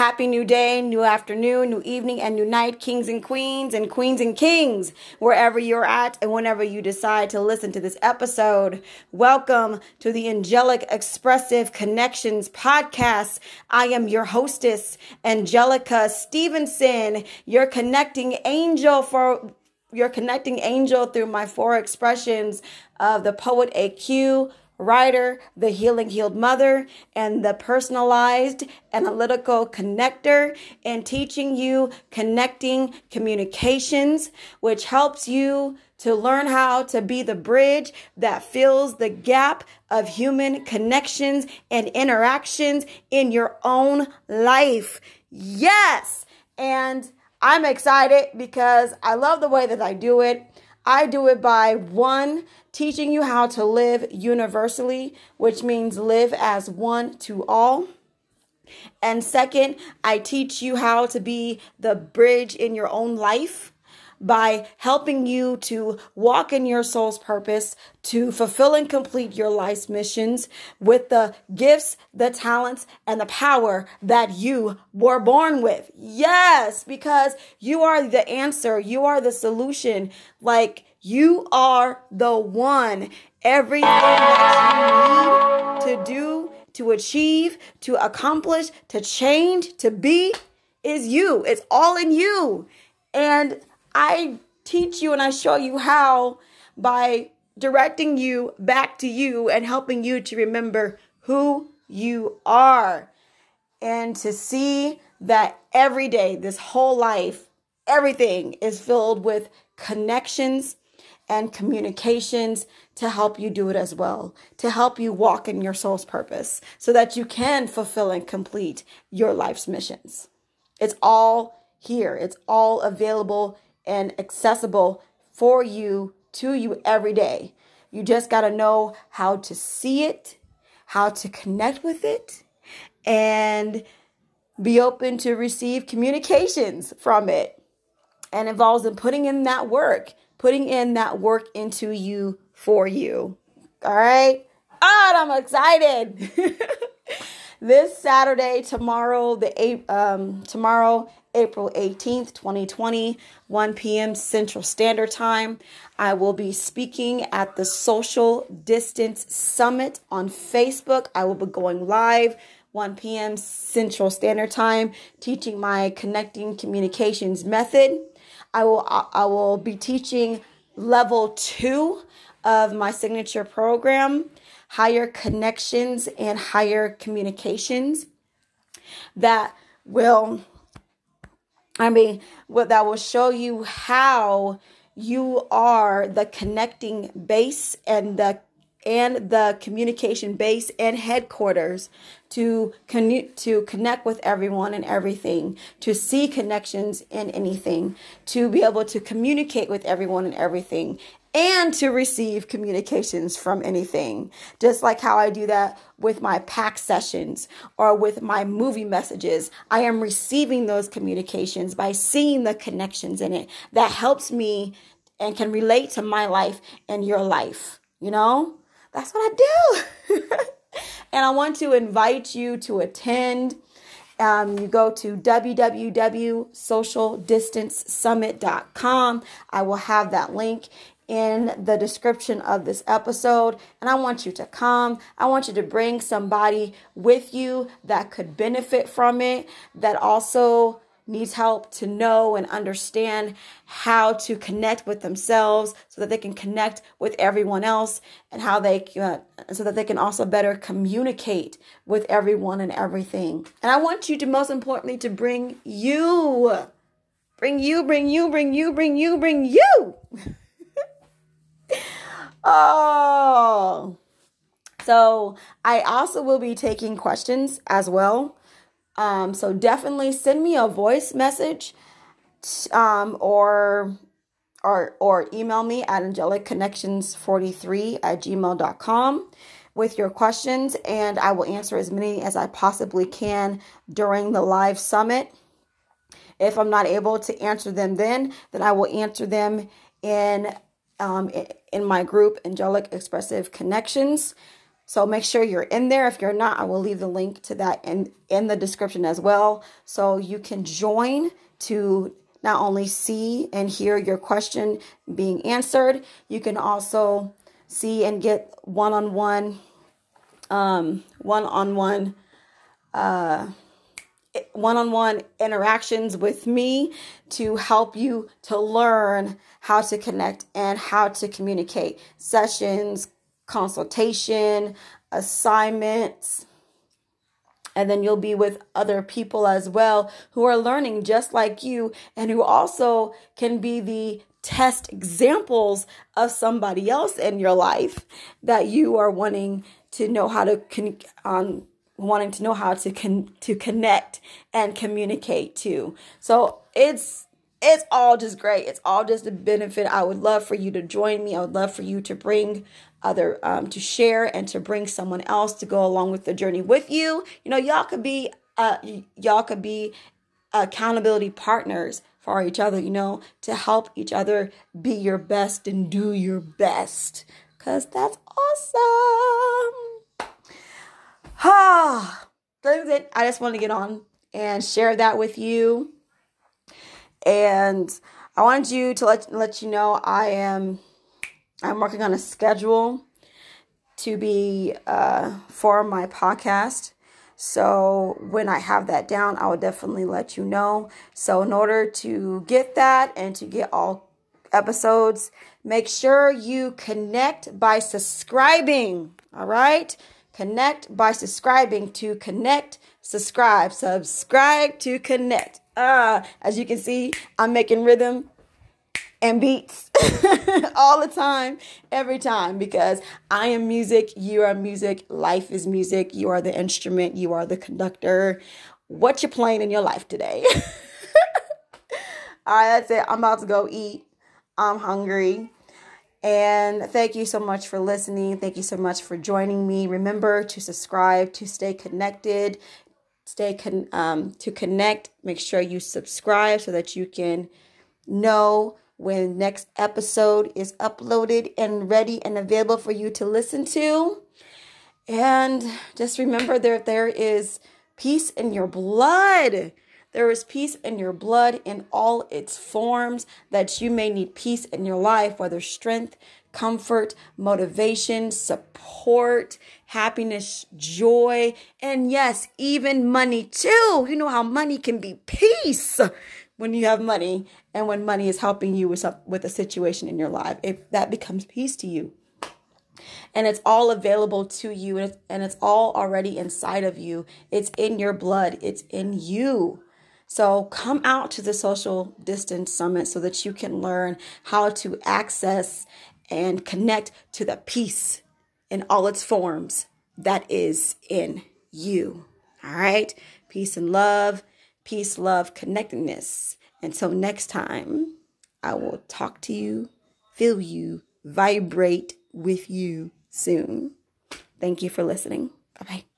Happy new day, new afternoon, new evening, and new night, kings and queens, and queens and kings, wherever you're at and whenever you decide to listen to this episode. Welcome to the Angelic Expressive Connections podcast. I am your hostess, Angelica Stevenson, your connecting angel for your connecting angel through my four expressions of the poet AQ writer, the healing healed mother, and the personalized analytical connector, and teaching you connecting communications, which helps you to learn how to be the bridge that fills the gap of human connections and interactions in your own life. Yes. And I'm excited because I love the way that I do it. I do it by one, teaching you how to live universally, which means live as one to all. And second, I teach you how to be the bridge in your own life by helping you to walk in your soul's purpose, to fulfill and complete your life's missions with the gifts, the talents, and the power that you were born with. Yes, because you are the answer, you are the solution. Like, you are the one. Everything that you need to do, to achieve, to accomplish, to change, to be is you. It's all in you. And I teach you and I show you how by directing you back to you and helping you to remember who you are and to see that every day, this whole life, everything is filled with connections and communications to help you do it as well, to help you walk in your soul's purpose so that you can fulfill and complete your life's missions. It's all here, it's all available and accessible for you to you every day. You just got to know how to see it, how to connect with it, and be open to receive communications from it. And involves in putting in that work, putting in that work into you for you. All right. Oh, I'm excited. this Saturday, tomorrow, the um, tomorrow April 18th, 2020, 1 p.m. Central Standard Time. I will be speaking at the Social Distance Summit on Facebook. I will be going live 1 p.m. Central Standard Time, teaching my connecting communications method. I will I will be teaching level 2 of my signature program, higher connections and higher communications that will I mean, what that will show you how you are the connecting base and the and the communication base and headquarters to con- to connect with everyone and everything, to see connections in anything, to be able to communicate with everyone and everything, and to receive communications from anything. Just like how I do that with my pack sessions or with my movie messages. I am receiving those communications by seeing the connections in it that helps me and can relate to my life and your life. You know, that's what I do. and I want to invite you to attend. Um, you go to www.socialdistancesummit.com. I will have that link in the description of this episode. And I want you to come. I want you to bring somebody with you that could benefit from it, that also needs help to know and understand how to connect with themselves so that they can connect with everyone else and how they uh, so that they can also better communicate with everyone and everything. And I want you to most importantly to bring you bring you bring you bring you bring you bring you oh. So I also will be taking questions as well. Um, so definitely send me a voice message um, or or or email me at angelicconnections43 at gmail.com with your questions and I will answer as many as I possibly can during the live summit. If I'm not able to answer them then, then I will answer them in um, in my group, Angelic Expressive Connections. So make sure you're in there. If you're not, I will leave the link to that in, in the description as well. So you can join to not only see and hear your question being answered, you can also see and get one on one, um, one on one, uh, one on one interactions with me to help you to learn how to connect and how to communicate. Sessions, consultation, assignments, and then you'll be with other people as well who are learning just like you and who also can be the test examples of somebody else in your life that you are wanting to know how to con- um, wanting to know how to con- to connect and communicate to. So it's it's all just great. It's all just a benefit. I would love for you to join me. I would love for you to bring other um, to share and to bring someone else to go along with the journey with you. You know, y'all could be uh, y'all could be accountability partners for each other. You know, to help each other be your best and do your best, cause that's awesome. Ah. I just want to get on and share that with you. And I wanted you to let let you know I am I'm working on a schedule to be uh, for my podcast. So when I have that down, I will definitely let you know. So in order to get that and to get all episodes, make sure you connect by subscribing. All right? Connect by subscribing to connect, subscribe, subscribe to connect. Uh, as you can see, I'm making rhythm and beats all the time, every time, because I am music, you are music, life is music, you are the instrument, you are the conductor. What you playing in your life today? all right, that's it. I'm about to go eat. I'm hungry. And thank you so much for listening. Thank you so much for joining me. Remember to subscribe to stay connected. Stay con- um, to connect. Make sure you subscribe so that you can know when next episode is uploaded and ready and available for you to listen to. And just remember that there is peace in your blood. There is peace in your blood in all its forms that you may need peace in your life, whether strength, comfort, motivation, support, happiness, joy, and yes, even money too. You know how money can be peace when you have money and when money is helping you with, with a situation in your life. If that becomes peace to you. And it's all available to you and it's, and it's all already inside of you. It's in your blood. It's in you. So come out to the social distance summit so that you can learn how to access and connect to the peace in all its forms that is in you. All right. Peace and love peace, love, connectedness. Until next time, I will talk to you, feel you, vibrate with you soon. Thank you for listening. Bye bye.